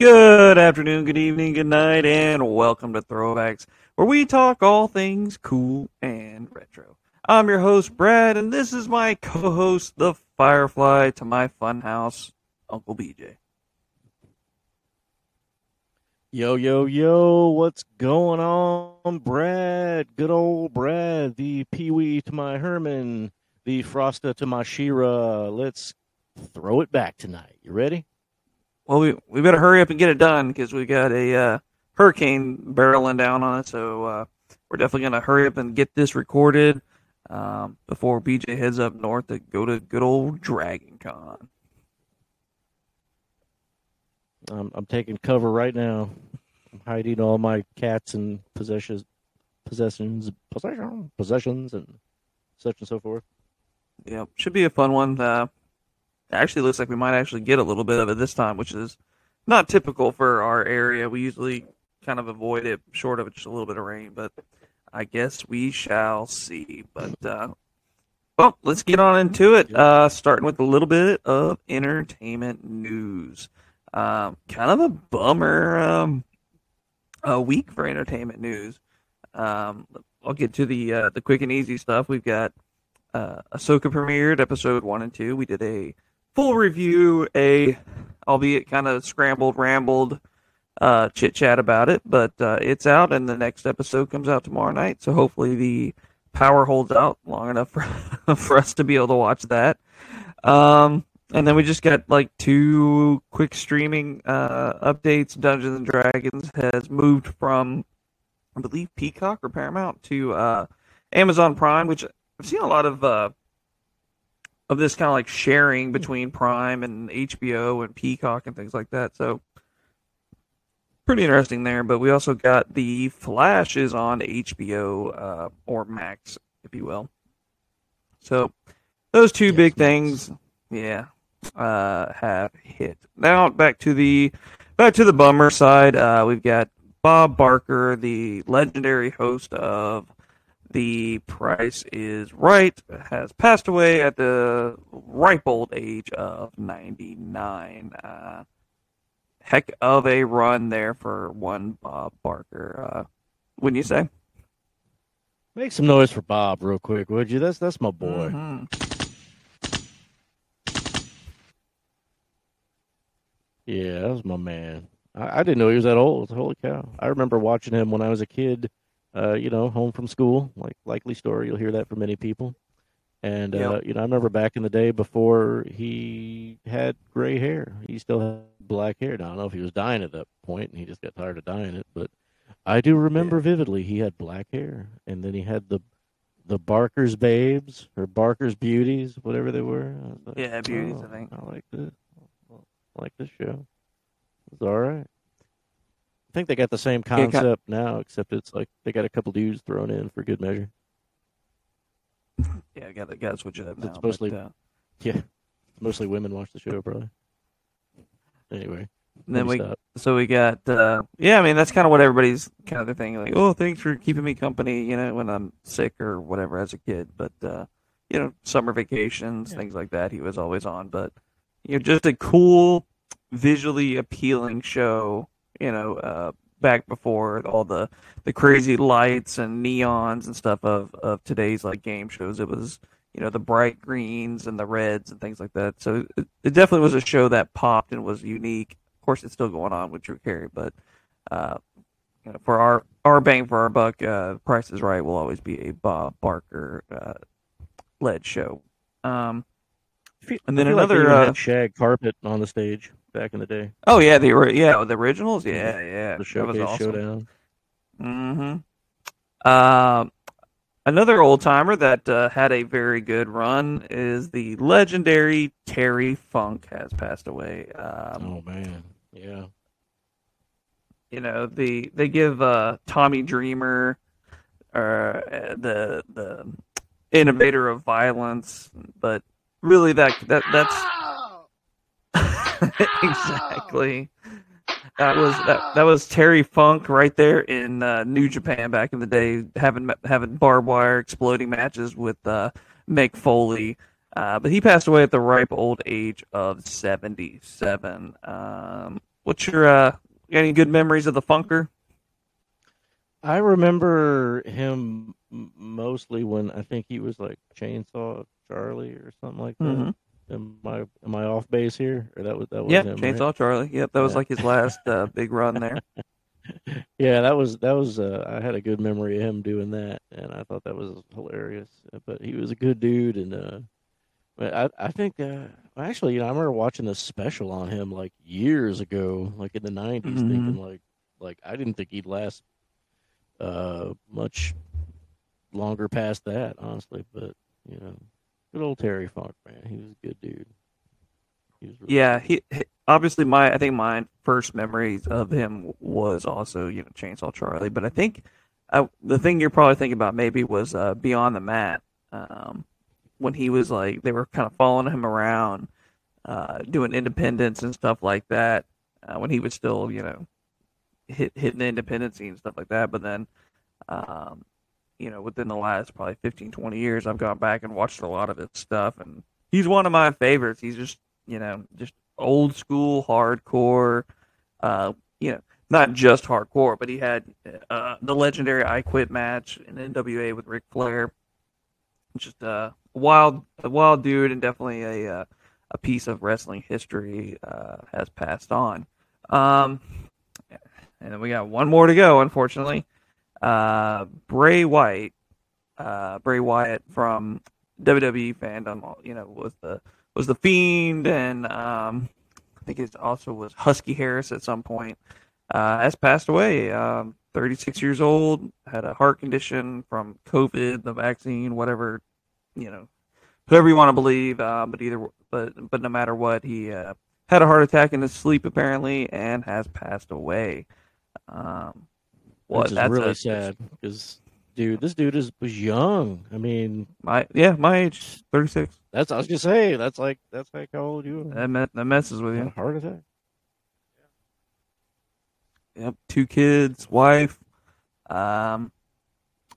Good afternoon, good evening, good night, and welcome to Throwbacks, where we talk all things cool and retro. I'm your host, Brad, and this is my co host, the Firefly, to my funhouse, Uncle BJ. Yo, yo, yo, what's going on, Brad? Good old Brad, the Pee Wee to my Herman, the Frosta to my She-Ra. Let's throw it back tonight. You ready? Well, we, we better hurry up and get it done because we got a uh, hurricane barreling down on it, so uh, we're definitely going to hurry up and get this recorded um, before BJ heads up north to go to good old Dragon Con. I'm, I'm taking cover right now. I'm hiding all my cats and possessions, possessions, possession, possessions, and such and so forth. Yeah, should be a fun one. Uh, actually, looks like we might actually get a little bit of it this time, which is not typical for our area. We usually kind of avoid it, short of just a little bit of rain. But I guess we shall see. But uh, well, let's get on into it. Uh, starting with a little bit of entertainment news. Um, kind of a bummer um, a week for entertainment news. Um, I'll get to the uh, the quick and easy stuff. We've got uh, Ahsoka premiered episode one and two. We did a full review, a albeit kind of scrambled, rambled uh, chit chat about it, but uh, it's out, and the next episode comes out tomorrow night. So hopefully the power holds out long enough for for us to be able to watch that. Um, and then we just got like two quick streaming uh, updates. Dungeons and Dragons has moved from, I believe, Peacock or Paramount to uh, Amazon Prime, which I've seen a lot of uh, of this kind of like sharing between Prime and HBO and Peacock and things like that. So pretty interesting there. But we also got the Flash is on HBO uh, or Max, if you will. So those two Yes, big things, yeah, uh, have hit. Now back to the back to the bummer side. Uh, we've got Bob Barker, the legendary host of The Price is Right, has passed away at the ripe old age of 99. Uh, heck of a run there for one Bob Barker. Uh, wouldn't you say? Make some noise for Bob, real quick, would you? That's that's my boy. Mhm. Yeah, that was my man. I, I didn't know he was that old. Holy cow! I remember watching him when I was a kid. Uh, you know, home from school, like likely story. You'll hear that from many people. And uh, you know, I remember back in the day before he had gray hair. He still had black hair. Now I don't know if he was dying at that point and he just got tired of dying it, but I do remember vividly he had black hair, and then he had the the Barker's Babes or Barker's Beauties, whatever they were. Like, Yeah, Beauties, I "Oh, think. I like this. I like this show. It's all right. I think they got the same Yeah, concept now, except it's like they got a couple dudes thrown in for good measure. Yeah, I got to got to switch it up now. It's mostly- but, uh, Yeah, mostly women watch the show, probably. Anyway, and then we me stop. So we got, uh, yeah, I mean, that's kind of what everybody's kind of thinking, like, oh, thanks for keeping me company, you know, when I'm sick or whatever as a kid. But, uh, you know, summer vacations, Yeah. things like that, he was always on. But, you know, just a cool, visually appealing show, you know, uh, back before all the, the crazy lights and neons and stuff of, of today's, like, game shows. It was, you know, the bright greens and the reds and things like that. So it, it definitely was a show that popped and was unique. Of course, it's still going on with Drew Carey, but uh, you know, for our our bang for our buck, uh, Price is Right will always be a Bob Barker uh, led show. Um, and then feel like another, uh, shag carpet on the stage back in the day. oh yeah, the yeah the originals, yeah, yeah, The that was showcase awesome. showdown. Mm-hmm. Um, another old timer that uh, had a very good run is the legendary Terry Funk has passed away. Um, oh man, yeah. you know the they give uh Tommy Dreamer uh the the innovator of violence but really that that that's exactly that was that, that was Terry Funk right there in uh, New Japan back in the day having having barbed wire exploding matches with uh Mick Foley uh, but he passed away at the ripe old age of 77 um what's your uh, any good memories of the Funker? I remember him mostly when I think he was like Chainsaw Charlie or something like that. Mm-hmm. Am I am I off base here? Or that was that was yeah, him, Chainsaw right? Charlie. Yep, that yeah. was like his last uh, big run there. yeah, that was that was. Uh, I had a good memory of him doing that, and I thought that was hilarious. But he was a good dude, and uh, I I think uh, actually, you know, I remember watching the special on him like years ago, like in the 90s mm-hmm. thinking like like I didn't think he'd last uh, much longer past that, honestly. But you know, good old Terry Funk, man, he was a good dude. He really yeah, he, he, obviously my I think my first memories of him was also you know Chainsaw Charlie, but I think I, the thing you're probably thinking about maybe was uh, Beyond the Mat. Um, when he was like they were kind of following him around, uh, doing independence and stuff like that. Uh, when he was still you know hit hitting the independent scene and stuff like that. But then, um, you know, within the last probably 15, 20 years, I've gone back and watched a lot of his stuff, and he's one of my favorites. He's just, you know, just old school hardcore. Uh, you know, not just hardcore, but he had uh, the legendary I Quit match in NWA with Ric Flair. Just a wild, a wild dude, and definitely a uh, a piece of wrestling history uh, has passed on. Um, and then we got one more to go, unfortunately. Uh, Bray Wyatt, uh, Bray Wyatt from WWE fandom, you know, was the was the Fiend, and um, I think it also was Husky Harris at some point. Uh, has passed away. Um, 36 years old, had a heart condition from COVID, the vaccine, whatever, you know, whoever you want to believe. Uh, but either, but but no matter what, he uh, had a heart attack in his sleep apparently, and has passed away. Um, what? Which is that's really a, sad because, dude, this dude is was young. I mean, my yeah, my age, thirty six. That's I was gonna say. That's like that's like how old you are. That, that messes with you. heart attack. Yep, two kids, wife. Um,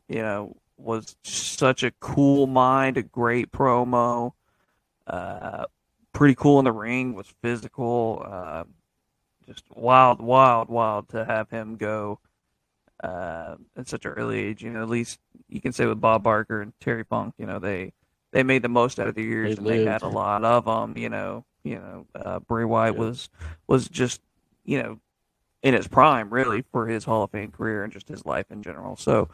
you know, was such a cool mind, a great promo. Uh, pretty cool in the ring. Was physical. Uh, just wild, wild, wild to have him go uh, at such an early age. You know, at least you can say with Bob Barker and Terry Funk, you know, they they made the most out of their years they and lived. they had a lot of them. You know, you know, uh, Bray Wyatt yeah. was was just you know in his prime really for his Hall of Fame career and just his life in general. So.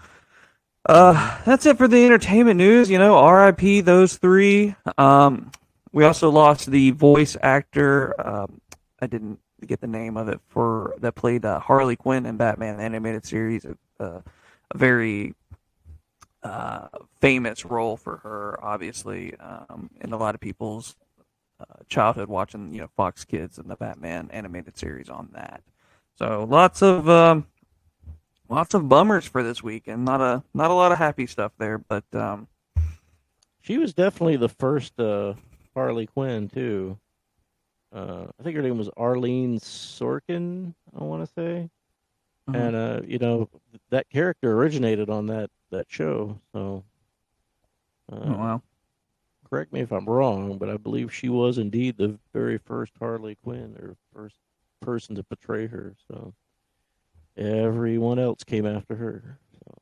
Uh, that's it for the entertainment news. You know, RIP those three. Um, we also lost the voice actor. Um, I didn't get the name of it for that played uh, Harley Quinn in Batman animated series. A, a very uh, famous role for her, obviously, um, in a lot of people's uh, childhood watching, you know, Fox Kids and the Batman animated series on that. So lots of um, lots of bummers for this week, and not a not a lot of happy stuff there. But um, she was definitely the first uh, Harley Quinn too uh, I think her name was Arlene Sorkin. I want to say, mm-hmm. and uh, you know that character originated on that that show. So, uh, oh, wow. Correct me if I'm wrong, but I believe she was indeed the very first Harley Quinn or first person to portray her. So everyone else came after her. So.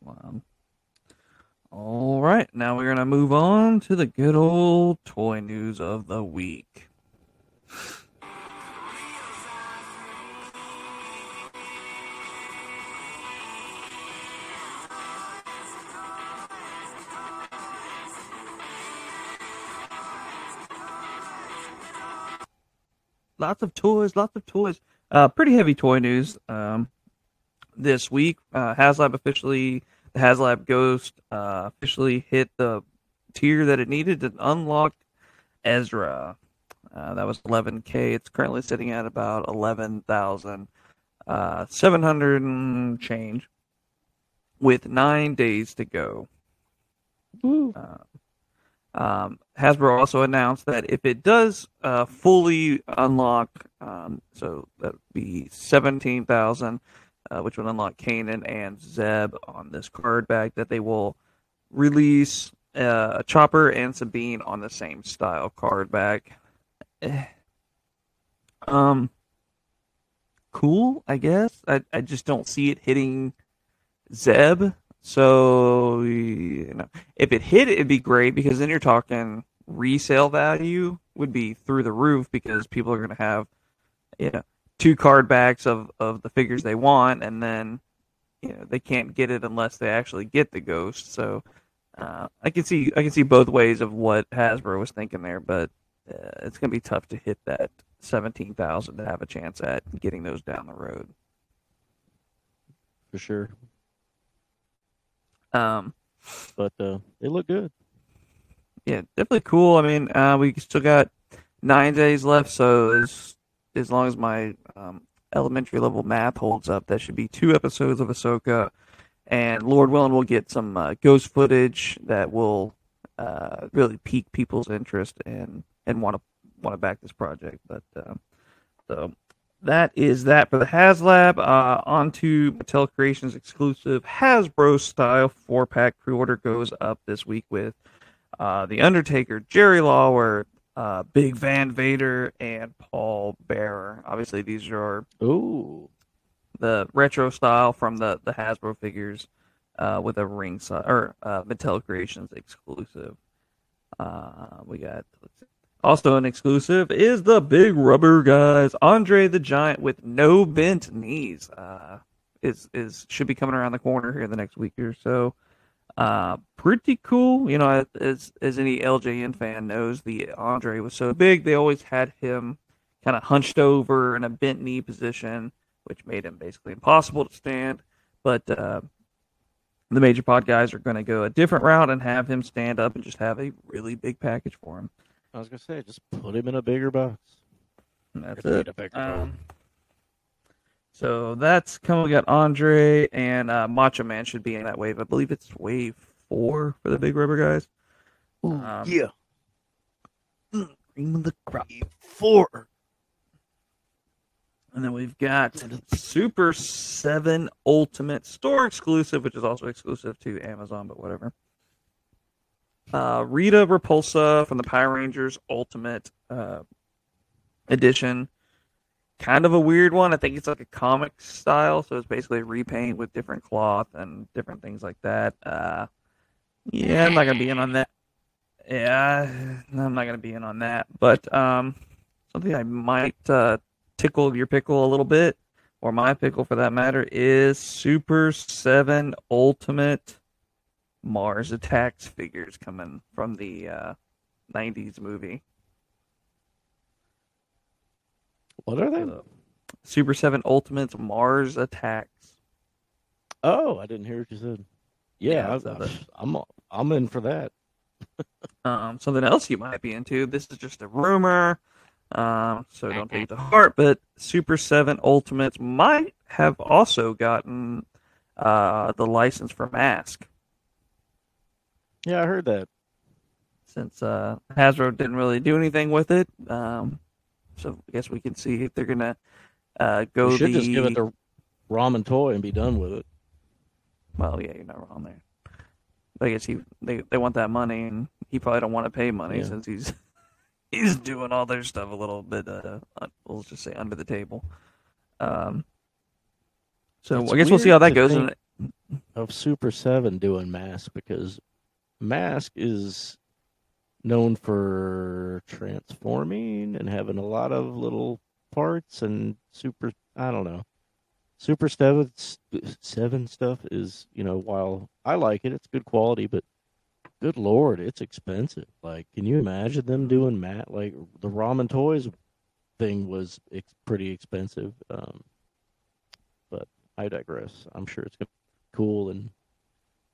Wow. All right, now we're gonna move on to the good old toy news of the week. Lots of toys, lots of toys. Uh, pretty heavy toy news um, this week. Uh, HasLab officially, the HasLab Ghost uh, officially hit the tier that it needed to unlock Ezra. Uh, that was 11k. It's currently sitting at about 11,700 uh, change, with nine days to go. Uh, um, Hasbro also announced that if it does uh, fully unlock, um, so that would be 17,000, uh, which would unlock Kanan and Zeb on this card back, that they will release uh, Chopper and Sabine on the same style card back. Um, cool, I guess. I I just don't see it hitting Zeb. So you know, if it hit, it'd be great because then you're talking resale value would be through the roof because people are going to have, you know, two card backs of of the figures they want, and then you know they can't get it unless they actually get the ghost. So uh, I can see I can see both ways of what Hasbro was thinking there, but uh, it's going to be tough to hit that seventeen thousand to have a chance at getting those down the road. for sure. Um, But uh, they look good. yeah, definitely cool. I mean, uh, we still got nine days left, so as as long as my um, elementary level math holds up, that should be two episodes of Ahsoka, and Lord willing, we'll get some uh, ghost footage that will uh, really pique people's interest and and want to want to back this project. But um, so that is that for the HasLab. Uh, on to Mattel Creations exclusive Hasbro style four pack pre order goes up this week with uh, The Undertaker, Jerry Lawler, uh, Big Van Vader, and Paul Bearer. Obviously, these are Ooh, the retro style from the, the Hasbro figures uh, with a ring si- or uh, Mattel Creations exclusive. Uh, we got let's see. Also an exclusive is the Big Rubber Guys Andre the Giant with no bent knees. Uh, is is should be coming around the corner here in the next week or so. Uh, pretty cool. You know, as as any LJN fan knows, the Andre was so big, they always had him kind of hunched over in a bent knee position, which made him basically impossible to stand. But uh, the Major Pop guys are going to go a different route and have him stand up and just have a really big package for him. I was gonna say, just put him in a bigger box. That's it. bigger Um, so that's coming. We got Andre and uh, Macho Man should be in that wave. I believe it's wave four for the big rubber guys. box. um, yeah, Cream of the crop. four. And then we've got Super 7 Ultimate Store exclusive, which is also exclusive to Amazon, but whatever. Uh, Rita Repulsa from the Power Rangers Ultimate uh, Edition. Kind of a weird one. I think it's like a comic style, so it's basically a repaint with different cloth and different things like that. Uh, yeah, I'm not gonna be in on that. Yeah, I'm not gonna be in on that. But um, something I might uh, tickle your pickle a little bit, or my pickle for that matter, is Super 7 Ultimate Mars Attacks figures coming from the uh, 90s movie. What are they? Uh, Super 7 Ultimates Mars Attacks. Oh, I didn't hear what you said. Yeah, Yeah, I, the- I'm I'm in for that. Um, something else you might be into. This is just a rumor, um, so don't take it to heart. But Super Seven Ultimates might have also gotten uh, the license for Mask, Yeah, I heard that. since uh, Hasbro didn't really do anything with it. Um, so I guess we can see if they're gonna uh, go We should the. just give it to Ramen Toy and be done with it. Well, yeah, you're not wrong there. But I guess he they, they want that money, and he probably don't want to pay money Yeah. since he's he's doing all their stuff a little bit. Uh, un- we'll just say under the table. Um. So It's I guess we'll see how that goes. And of Super Seven doing Mask because Mask is known for transforming and having a lot of little parts and super. I don't know. Super Seven Seven stuff is you know while I like it, it's good quality, but good lord, it's expensive. Like, can you imagine them doing Matt? Like the Ramen Toys thing was ex- pretty expensive. Um, but I digress. I'm sure it's gonna be cool and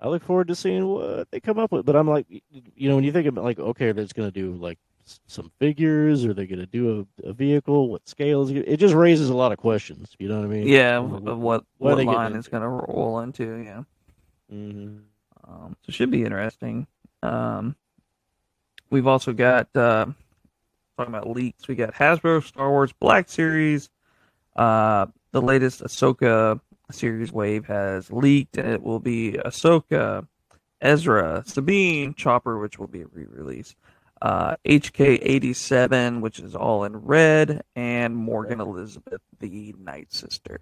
I look forward to seeing what they come up with. But I'm like, you know, when you think about like, okay, they're just gonna do like some figures, or they're gonna do a, a vehicle, what scale is it? It just raises a lot of questions. You know what I mean? yeah, what- what what are what they getting line it's gonna roll into? Yeah. hmm Um, so it should be interesting. Um, we've also got uh, talking about leaks. We got Hasbro Star Wars Black Series. Uh, the latest Ahsoka series wave has leaked, and it will be Ahsoka, Ezra, Sabine, Chopper, which will be a re-release. uh, HK87, which is all in red, and Morgan Elizabeth, the Night Sister.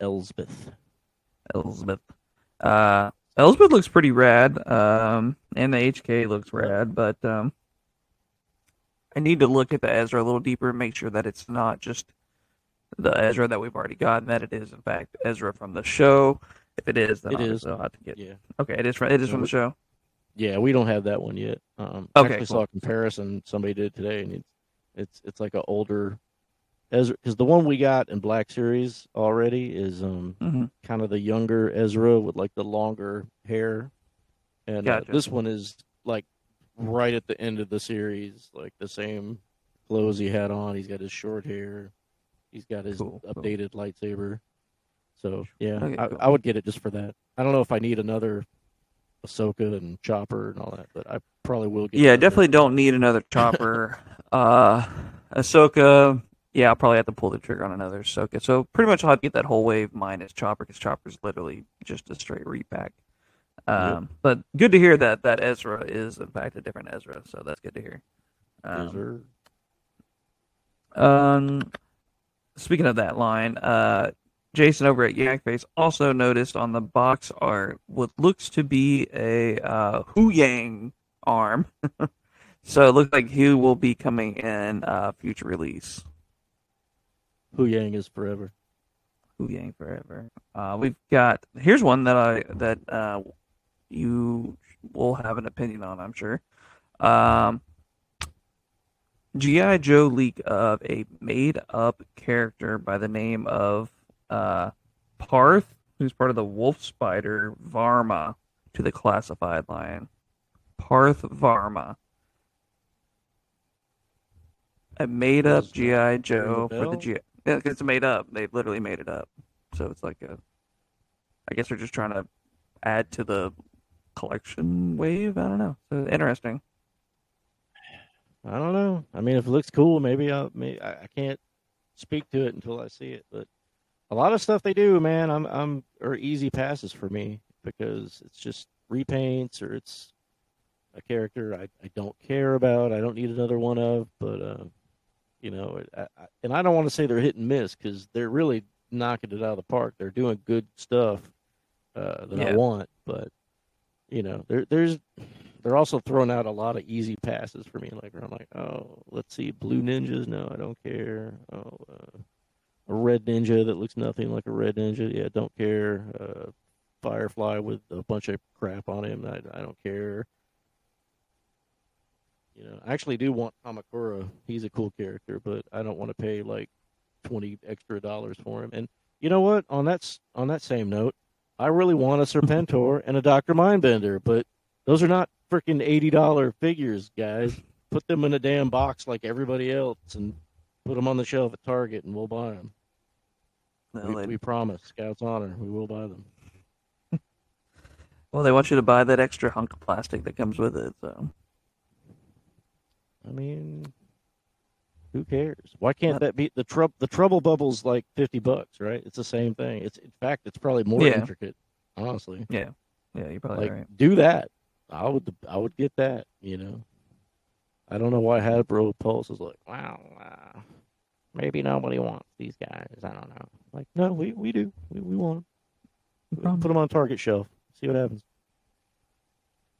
Elsbeth. Elizabeth. Uh, Elizabeth looks pretty rad, um, and the HK looks rad, but um, I need to look at the Ezra a little deeper and make sure that it's not just the Ezra that we've already gotten, that it is in fact Ezra from the show. If it is, then It is. I'll have to get. Yeah. Okay, it is from it is from the show. Yeah, we don't have that one yet. Um, Okay, actually cool. saw a comparison somebody did today, and it's it's it's like an older Ezra because the one we got in Black Series already is um hmm kind of the younger Ezra with like the longer hair, and uh, this one is like right at the end of the series, like the same clothes he had on. He's got his short hair, he's got his Cool, cool. updated lightsaber. So yeah, Okay, I, cool. I would get it just for that. I don't know if I need another Ahsoka and Chopper and all that, but I probably will get. Yeah, another. definitely don't need another chopper. uh, Ahsoka. Yeah, I'll probably have to pull the trigger on another Ahsoka. So pretty much I'll have to get that whole wave minus Chopper because Chopper's literally just a straight repack. Um, But good to hear that that Ezra is in fact a different Ezra. So that's good to hear. Yes, Um, sir. Um, speaking of that line, uh, Jason over at Yakface also noticed on the box art what looks to be a uh, Huyang arm. so it looks like Hu will be coming in uh, future release. Huyang is forever. Huyang forever. Uh, we've got here's one that I that uh, you will have an opinion on, I'm sure. Um, GI Joe leak of a made up character by the name of uh, Parth, who's part of the Wolf Spider Varma, to the classified line. Parth Varma. A made up GI Joe for the bell? G. Yeah, it's made up. They've literally made it up. So it's like a. I guess they're just trying to add to the collection wave. I don't know. So interesting. I don't know. I mean, if it looks cool, maybe I, I can't speak to it until I see it. But a lot of stuff they do, man, I'm I'm are easy passes for me because it's just repaints or it's a character I, I don't care about. I don't need another one of. But uh, you know, I, I, and I don't want to say they're hit and miss because they're really knocking it out of the park. They're doing good stuff uh, that I want, but you know, there there's they're also throwing out a lot of easy passes for me. Like I'm like, oh, let's see, blue ninjas. No, I don't care. Oh, uh, a red ninja that looks nothing like a red ninja. Yeah, don't care. Uh, Firefly with a bunch of crap on him. I, I don't care. You know, I actually do want Kamakura. He's a cool character, but I don't want to pay like twenty extra dollars for him. And you know what? On that on that same note, I really want a Serpentor and a Doctor Mindbender, but those are not freaking eighty dollar figures, guys. Put them in a damn box like everybody else, and put them on the shelf at Target, and we'll buy them. Well, we, we promise, Scouts honor, we will buy them. well, they want you to buy that extra hunk of plastic that comes with it. So I mean, who cares? Why can't that be the trouble? The trouble bubble's like fifty bucks, right? It's the same thing. It's in fact, it's probably more Yeah. intricate. Honestly, yeah, yeah, you're probably like right. do that. I would. I would get that. You know. I don't know why Hasbro Pulse is like, wow, uh, maybe nobody wants these guys. I don't know. Like, no, we, we do. We, we want them. Put them on Target shelf. See what happens.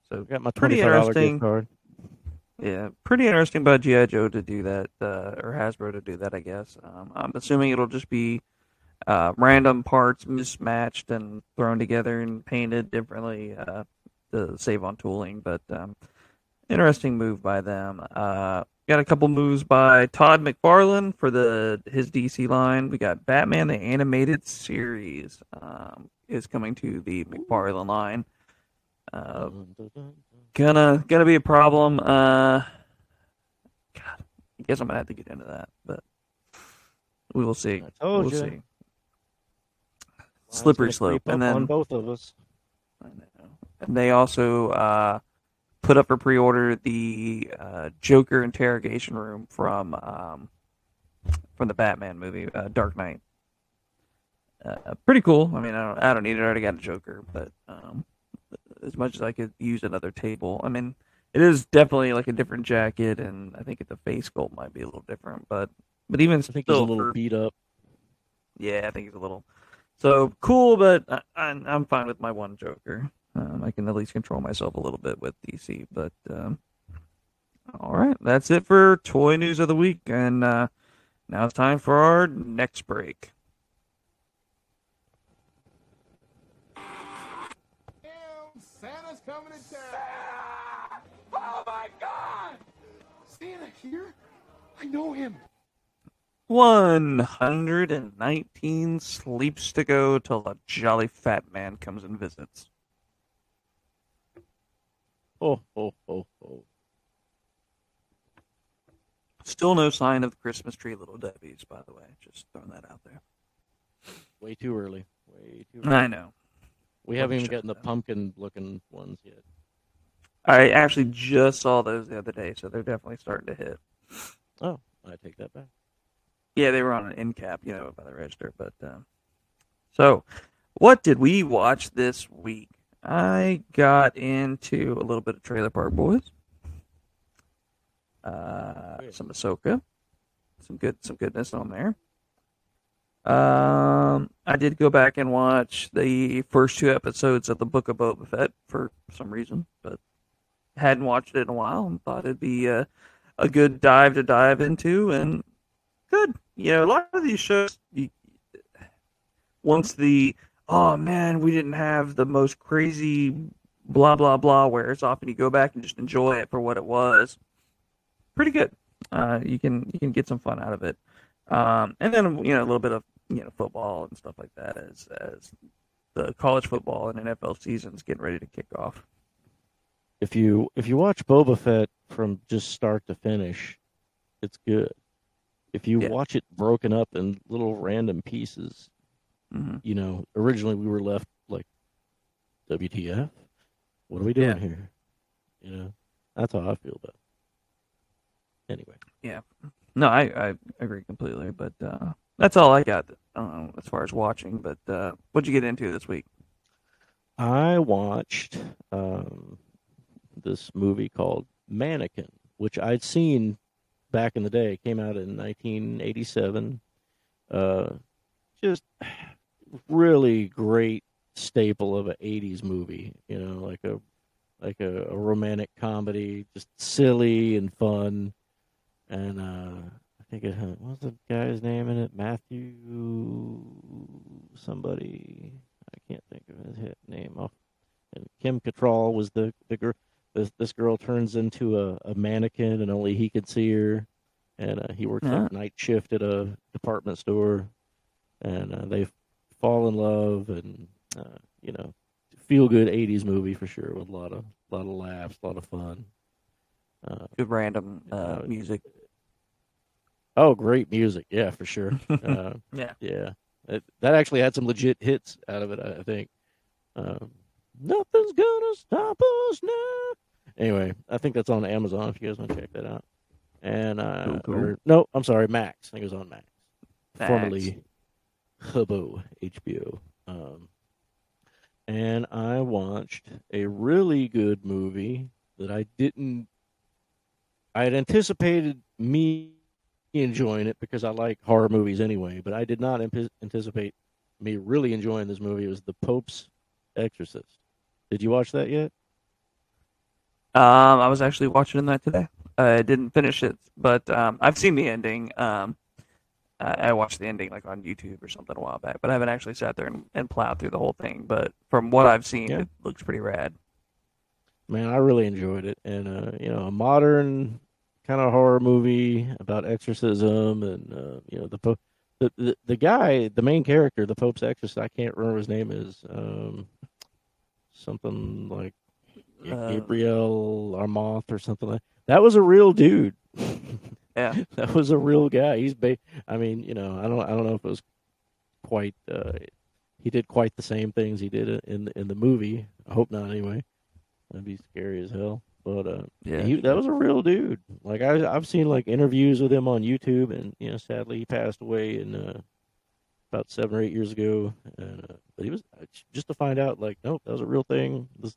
So I got my Pretty interesting. gift card. Yeah, pretty interesting by GI Joe to do that, uh, or Hasbro to do that. I guess. Um, I'm assuming it'll just be uh, random parts mismatched and thrown together and painted differently uh, to save on tooling. But um, interesting move by them. Uh, got a couple moves by Todd McFarlane for the his DC line. We got Batman the animated series um, is coming to the McFarlane line. Gonna gonna be a problem. Uh, God, I guess I'm gonna have to get into that, but we will see. I told we'll you. see. Slippery slope, and then both of us. I know. And they also uh, put up for pre-order the uh, Joker interrogation room from um, from the Batman movie, uh, Dark Knight. Uh, pretty cool. I mean, I don't, I don't need it. I already got a Joker, but um, as much as I could use another table, I mean, it is definitely like a different jacket, and I think the face sculpt might be a little different, but but even I think he's a little for- beat up. yeah, I think he's a little so cool, but I, I'm I'm fine with my one Joker. Um, I can at least control myself a little bit with DC, but um, all right, that's it for toy news of the week, and uh, now it's time for our next break. Damn, Santa's coming to town. Oh my God! Santa here? I know him. 119 sleeps to go till a jolly fat man comes and visits. Oh, oh, oh, oh. Still no sign of the Christmas tree Little Debbie's, by the way. Just throwing that out there. Way too early. Way too early. I know. We haven't even gotten the pumpkin looking ones yet. I actually just saw those the other day, so they're definitely starting to hit. Oh, I take that back. Yeah, they were on an end cap, you know, by the register. But um, so, what did we watch this week? I got into a little bit of Trailer Park Boys, uh, some Ahsoka, some good, some goodness on there. Um, I did go back and watch the first two episodes of the Book of Boba Fett for some reason, but hadn't watched it in a while and thought it'd be a, a good dive to dive into and good. You know, a lot of these shows, once the oh man, we didn't have the most crazy blah blah blah wears off, and you go back and just enjoy it for what it was. Pretty good. Uh, you can you can get some fun out of it, um, and then you know a little bit of you know football and stuff like that as as the college football and NFL seasons getting ready to kick off. If you if you watch Boba Fett from just start to finish, it's good. If you Yeah. watch it broken up in little random pieces, hmm you know, originally we were left like, WTF? What are we doing Yeah. here? You know, that's how I feel about it. Anyway, Yeah. No, I, I agree completely, but uh, that's all I got uh, as far as watching. But uh, what'd you get into this week? I watched um, this movie called Mannequin, which I'd seen back in the day. It came out in 1987. Uh, just really great staple of an 80s movie. You know, like a like a, a romantic comedy, just silly and fun. And uh, I think it what was the guy's name in it? Matthew somebody. I can't think of his name off. And Kim Cattrall was the the girl. This this girl turns into a, a mannequin, and only he could see her. And uh, he works Yeah. night shift at a department store, and uh, they fall in love, and uh, you know, feel good '80s movie for sure, with a lot of lot of laughs, a lot of fun. Uh, Good random uh, music. oh, great music, yeah, for sure. uh, Yeah. Yeah, it, that actually had some legit hits out of it. I I think. Um, Nothing's gonna stop us now. Anyway, I think that's on Amazon if you guys want to check that out. And uh, Cool, cool. or- no, I'm sorry, Max. I think it was on Max, Max. formerly Hubbo HBO. Um, and I watched a really good movie that I didn't. I had anticipated me enjoying it because I like horror movies anyway, but I did not ampi- anticipate me really enjoying this movie. It was The Pope's Exorcist. Did you watch that yet? Um, I was actually watching that today. I didn't finish it, but um, I've seen the ending. Um, I, I watched the ending like on YouTube or something a while back, but I haven't actually sat there and, and plowed through the whole thing. But from what I've seen, Yeah. it looks pretty rad. Man, I really enjoyed it, and uh, you know, a modern kind of horror movie about exorcism, and uh, you know, the Pope, the, the the guy, the main character, the Pope's exorcist. I can't remember his name is um, something like Uh, Gabriel Amorth or something like. That was a real dude. Yeah. that was a real guy. He's ba- I mean, you know, I don't I don't know if it was quite uh he did quite the same things he did in in the movie. I hope not anyway. That'd be scary as hell. But uh Yeah. he, that was a real dude. Like I I've seen like interviews with him on YouTube and you know, sadly he passed away in uh about 7 or 8 years ago. And uh, but he was just to find out like nope, that was a real thing. This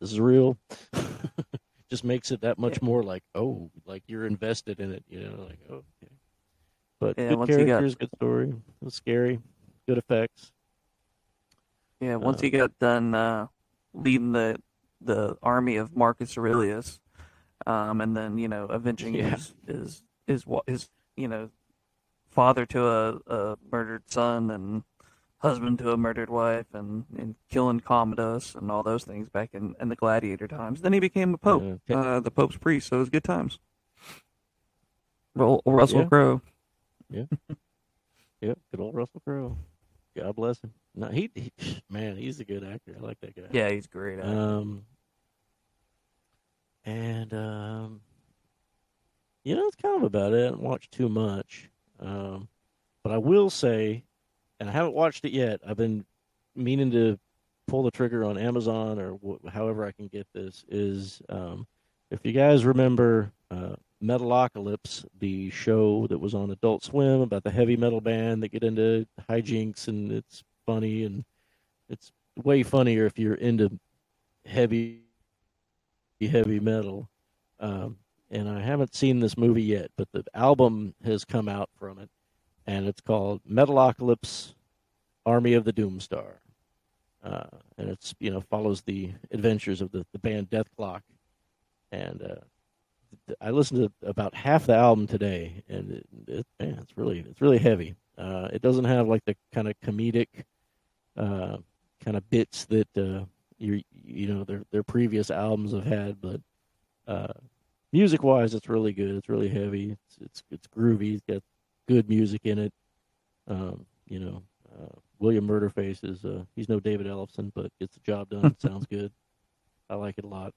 this is real. just makes it that much more like oh, like you're invested in it. You know, like oh, okay. But Yeah, good you got- characters, good story. It was scary, good effects. Yeah, once Uh, he got done uh, leading the the army of Marcus Aurelius, um, and then you know avenging Yeah. his his his his you know father to a, a murdered son and husband to a murdered wife and, and killing Commodus and all those things back in, in the gladiator times. Then he became a pope, Yeah. uh, the pope's priest. So it was good times. Ru- Russell Yeah. Crowe. Yeah. yep, good old Russell Crowe. God bless him. No, he, he man, he's a good actor. I like that guy. Yeah, he's great. at it. Um, and um, you know, it's kind of about it. I haven't watched too much, um, but I will say, and I haven't watched it yet. I've been meaning to pull the trigger on Amazon or wh- however I can get this. Is um, if you guys remember uh, Metalocalypse, the show that was on Adult Swim about the heavy metal band that get into hijinks and it's funny and it's way funnier if you're into heavy heavy metal um, and i haven't seen this movie yet but the album has come out from it and it's called metalocalypse army of the doomstar uh, and it's you know follows the adventures of the, the band Dethklok and uh, th- i listened to about half the album today and it, it, man, it's really it's really heavy uh, it doesn't have like the kind of comedic uh, kind of bits that uh, you you know their their previous albums have had, but uh, music wise, it's really good. It's really heavy. It's it's it's groovy. It's got good music in it. Um, you know, uh, William Murderface is uh, he's no David Ellefson, but gets the job done. Sounds good. I like it a lot,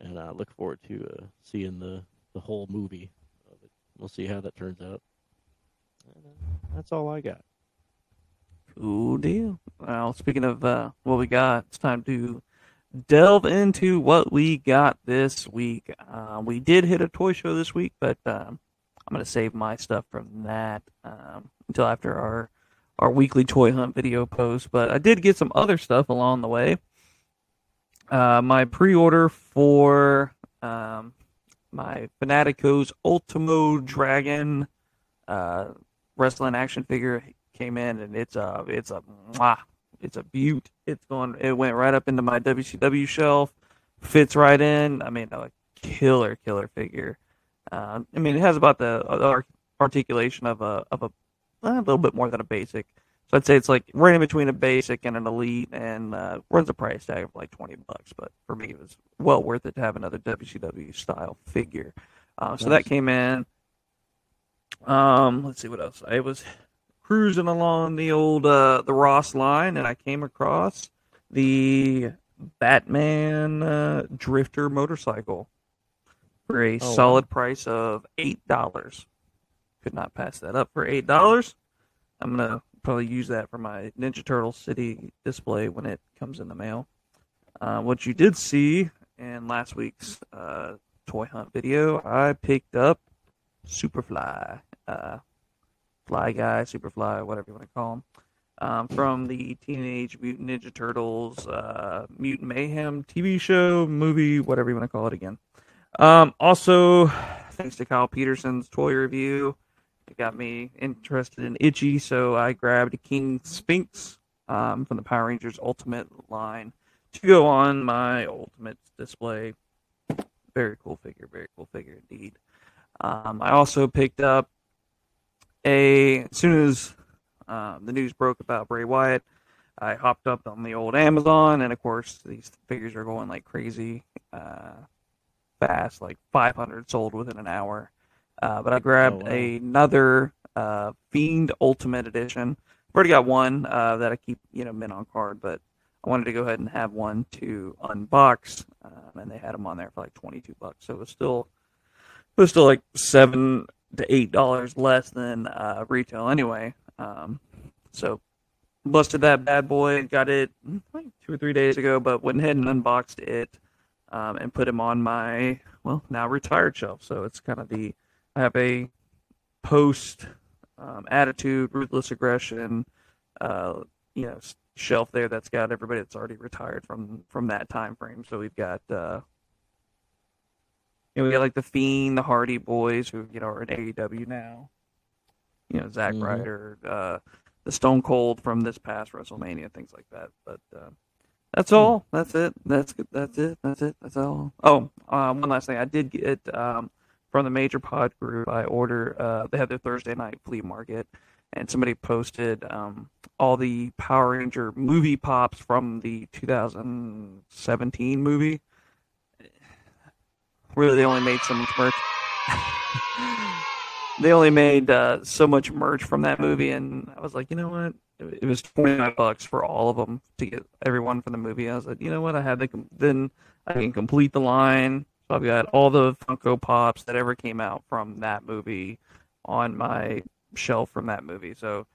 and I look forward to uh, seeing the the whole movie of it. We'll see how that turns out. And, uh, that's all I got. Cool deal. Well, speaking of uh, what we got, it's time to delve into what we got this week. Uh, we did hit a toy show this week, but um, I'm going to save my stuff from that um, until after our our weekly toy hunt video post. But I did get some other stuff along the way. Uh, my pre-order for um, my Fanatico's Ultimo Dragon uh, wrestling action figure came in, and it's a it's a mwah, it's a beaut. It's going. It went right up into my WCW shelf. Fits right in. I mean, a killer killer figure. Uh, I mean, it has about the uh, articulation of a of a, a little bit more than a basic. So I'd say it's like right in between a basic and an elite, and uh, runs a price tag of like twenty bucks. But for me, it was well worth it to have another WCW style figure. Uh, so Nice. that came in. Um, let's see what else. I was cruising along the old uh, the Ross line, and I came across the Batman uh, Drifter motorcycle for a Oh, wow. solid price of eight dollars. Could not pass that up for eight dollars. I'm gonna probably use that for my Ninja Turtle City display when it comes in the mail. Uh, what you did see in last week's uh, toy hunt video, I picked up Superfly, uh, Fly Guy, Superfly, whatever you want to call him, um, from the Teenage Mutant Ninja Turtles uh, Mutant Mayhem TV show, movie, whatever you want to call it again. Um, also, thanks to Kyle Peterson's toy review, it got me interested in Itchy, so I grabbed King Sphinx um, from the Power Rangers Ultimate line to go on my Ultimate display. Very cool figure, very cool figure indeed. Um, I also picked up a as soon as um, the news broke about Bray Wyatt, I hopped up on the old Amazon, and of course these figures are going like crazy uh, fast, like 500 sold within an hour. Uh, but I grabbed Oh, wow. another uh, Fiend Ultimate Edition. I've already got one uh, that I keep, you know, mint on card, but I wanted to go ahead and have one to unbox, um, and they had them on there for like 22 bucks. So it was still, it was still like seven to eight dollars less than uh, retail anyway. Um, so busted that bad boy, got it like two or three days ago, but went ahead and unboxed it um, and put him on my well now retired shelf. So it's kind of the I have a post um, attitude, ruthless aggression, uh, you know, shelf there that's got everybody that's already retired from from that time frame. So we've got uh, You know, we got like the Fiend, the Hardy Boys, who you know are in AEW now. You know, Zack Mhm. Ryder, uh, the Stone Cold from this past WrestleMania, things like that. But uh, that's all. That's it. That's good. That's it. That's it. That's all. Oh, um, one last thing. I did get um, from the Major Pop Group. I order. Uh, they have their Thursday night flea market, and somebody posted um, all the Power Ranger movie pops from the 2017 movie. Really, they only made so much merch. they only made uh, so much merch from that movie, and I was like, you know what? It was twenty nine bucks for all of them to get everyone from the movie. I was like, you know what? I had com- then I can complete the line. So I've got all the Funko Pops that ever came out from that movie on my shelf from that movie. So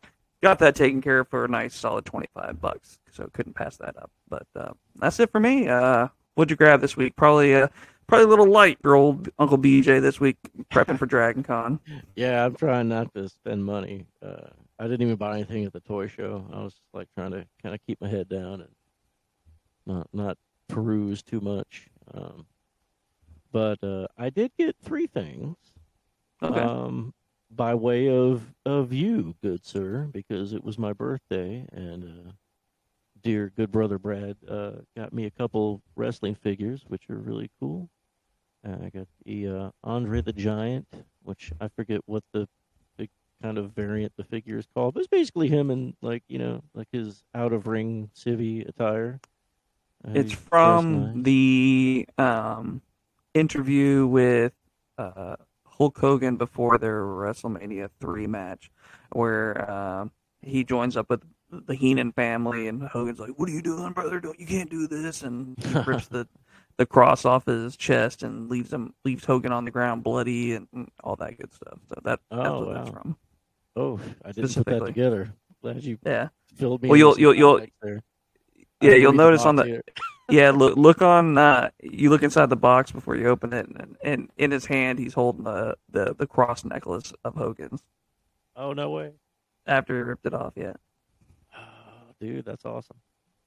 got that taken care of for a nice solid twenty five bucks. So couldn't pass that up. But uh, that's it for me. Uh, what'd you grab this week? Probably uh, probably a little light for old Uncle BJ this week, prepping for Dragon Con. Yeah, I'm trying not to spend money. Uh, I didn't even buy anything at the toy show. I was like trying to kind of keep my head down and not not peruse too much. Um, but uh, I did get three things Okay. um, by way of of you, good sir, because it was my birthday, and uh, dear good brother Brad uh, got me a couple wrestling figures, which are really cool. Uh, I got the uh, Andre the Giant, which I forget what the kind of variant the figure is called, but it's basically him in like you know like his out of ring civvy attire. Uh, It's from nice. the um, interview with uh, Hulk Hogan before their WrestleMania three match, where uh, he joins up with the Heenan family, and Hogan's like, "What are you doing, brother? Don't you can't do this!" And he rips the the cross off his chest and leaves him leaves Hogan on the ground bloody and, and all that good stuff. So that that's Oh, what that's from. Oh, I didn't put that together. Glad you Yeah, filled me. Well, you'll- you'll- you'll- there. yeah. You'll notice on the here. yeah look look on uh you look inside the box before you open it and, and in his hand he's holding the, the the cross necklace of hogan's Oh no way! after he ripped it off yeah Oh, dude, that's awesome.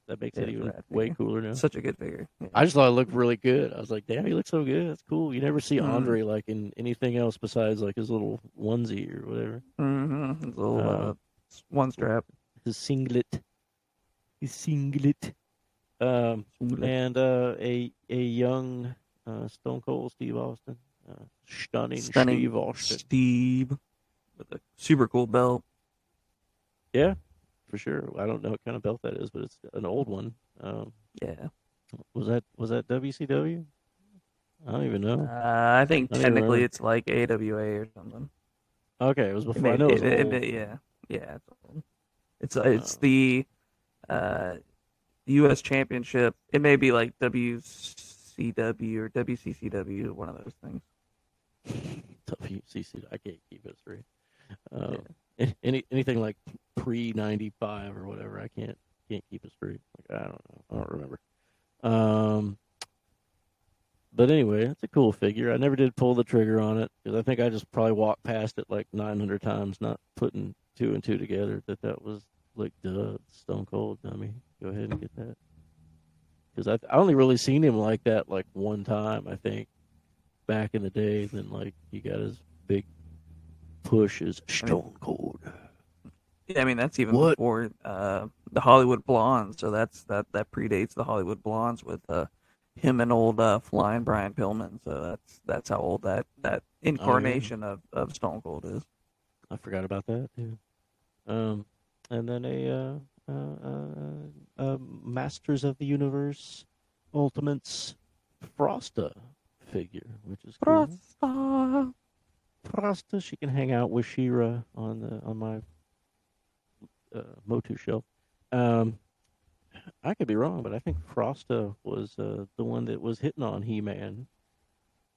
That makes Yeah, it even way figure. cooler now. such a good figure yeah. I just thought it looked really good. I was like, damn, he looks so good. That's cool. You never see Mhm. Andre like in anything else besides like his little onesie or whatever. mm-hmm. His little Uh, uh, one strap His singlet. His singlet. Um, and uh, a a young uh, Stone Cold Steve Austin. Uh, stunning, stunning Steve Austin. Steve with a super cool belt Yeah, for sure. I don't know what kind of belt that is, but it's an old one. Um, yeah was that was that WCW? I don't even know. uh, i think I technically it's like awa or something Okay, it was It before. I know it it- it- it- yeah yeah it's it's uh, it's Oh. the uh U.S. Championship. It may be like WCW or WCCW, one of those things. WCC. I can't keep it straight. Um, any anything like pre ninety five or whatever, I can't can't keep it straight. Like, I don't know. I don't remember. Um, but anyway, it's a cool figure. I never did pull the trigger on it because I think I just probably walked past it like nine hundred times, not putting two and two together. That that was like duh, Stone Cold dummy. Go ahead and get that. Because I I only really seen him like that like one time. I think back in the day. Then like he got his big push as Stone Cold. Yeah, I mean that's even What? before uh, the Hollywood Blondes. So that's that that predates the Hollywood Blondes with uh, him and old uh, Flying Brian Pillman. So that's that's how old that that incarnation of, of Stone Cold is. I forgot about that too. Um, and then a uh, uh, uh, uh, Masters of the Universe Ultimates Frosta figure, which is cool. Frosta. Frosta, she can hang out with She-Ra on the on my uh, Motu shelf. Um, I could be wrong, but I think Frosta was uh, the one that was hitting on He Man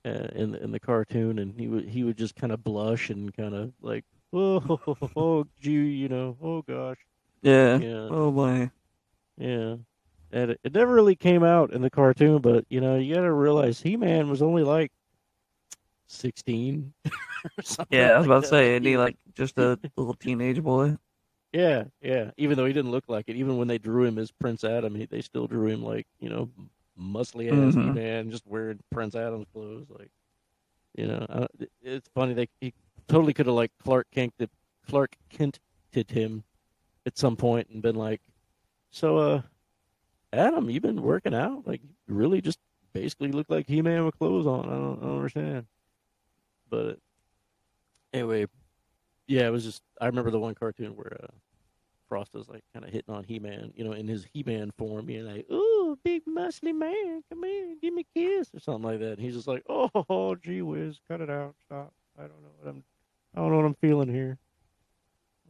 uh, in the, in the cartoon, and he would he would just kind of blush and kind of like, oh, oh, gee, you know, oh gosh, Yeah. yeah, Oh boy. yeah. And it, it never really came out in the cartoon, but you know, you got to realize He Man was only like sixteen. or something Yeah, I was like about to say, isn't he like just a little teenage boy? Yeah, yeah. Even though he didn't look like it, even when they drew him as Prince Adam, he, they still drew him like you know, muscly ass Mhm. man, just wearing Prince Adam's clothes. Like, You know, uh, it- it's funny they he totally could have like Clark Kent Clark Kented him at some point and been like, "So, uh, Adam, you been working out? Like, you really just basically look like He Man with clothes on. I don't, I don't understand." But anyway, yeah, it was just I remember the one cartoon where uh, Frost was like kind of hitting on He Man, you know, in his He Man form, being like, "Ooh, big muscly man, come here, give me a kiss," or something like that. And he's just like, "Oh, gee whiz, cut it out, stop. I don't know what I'm, I don't know what I'm feeling here.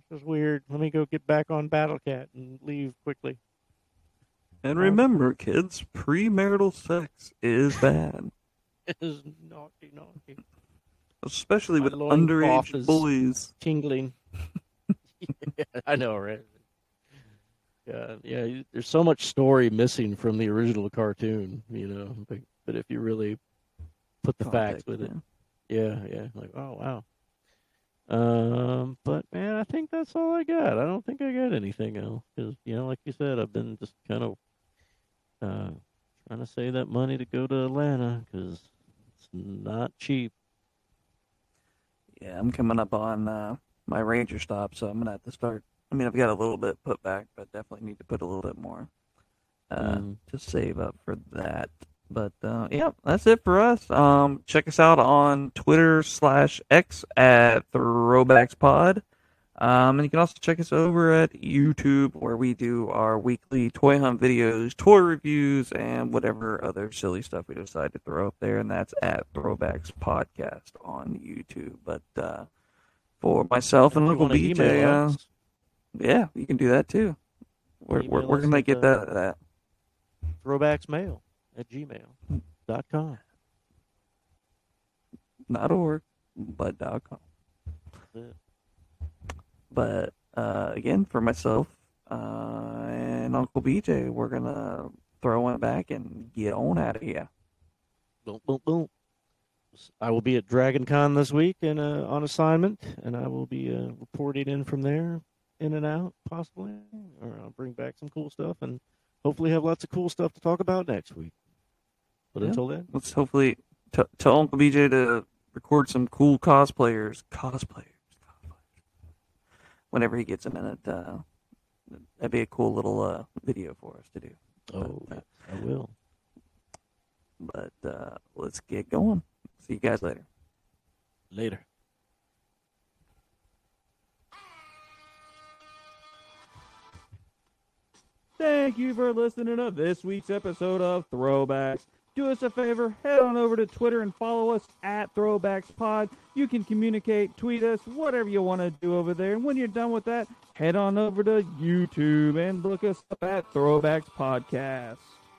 This is weird. Let me go get back on Battle Cat and leave quickly." And remember, kids, premarital sex is bad, It is naughty, naughty, especially My with underage bullies. tingling. yeah, I know, right? Yeah, yeah. There's so much story missing from the original cartoon, you know. But, but if you really put the facts Context, with it, yeah. yeah, yeah. Like, oh wow. Um, but man, I think that's all I got. I don't think I got anything else because you know, like you said, I've been just kind of uh trying to save that money to go to Atlanta because it's not cheap. Yeah, I'm coming up on uh, my ranger stop, so I'm gonna have to start. I mean, I've got a little bit put back, but definitely need to put a little bit more uh, Mm. to save up for that. But uh, yeah, that's it for us. Um, check us out on Twitter slash X at Throwbacks Pod. Um, and you can also check us over at YouTube where we do our weekly toy hunt videos, toy reviews, and whatever other silly stuff we decide to throw up there. And that's at Throwbacks Podcast on YouTube. But uh, for myself and Uncle BJ, uh, yeah, you can do that too. Where, where, where can they get uh, that at? throwbacksmail at gmail.com. Not org, but dot com. That's it. But uh, again, for myself uh, and Uncle BJ, we're gonna throw it back and get on out of here. Boom, boom, boom. I will be at Dragon Con this week and uh, on assignment, and I will be uh, reporting in from there, in and out, possibly, or I'll bring back some cool stuff and hopefully have lots of cool stuff to talk about next week. But Yeah. until then, Let's hopefully t- tell Uncle BJ to record some cool cosplayers, cosplayers, cosplayers. Whenever he gets a minute, uh, that'd be a cool little uh, video for us to do. oh, But, uh, I will. but uh, let's get going. See you guys later. Later. Thank you for listening to this week's episode of Throwbacks. Do us a favor, head on over to Twitter and follow us at ThrowbacksPod. You can communicate, tweet us, whatever you want to do over there. And when you're done with that, head on over to YouTube and look us up at Throwbacks Podcast.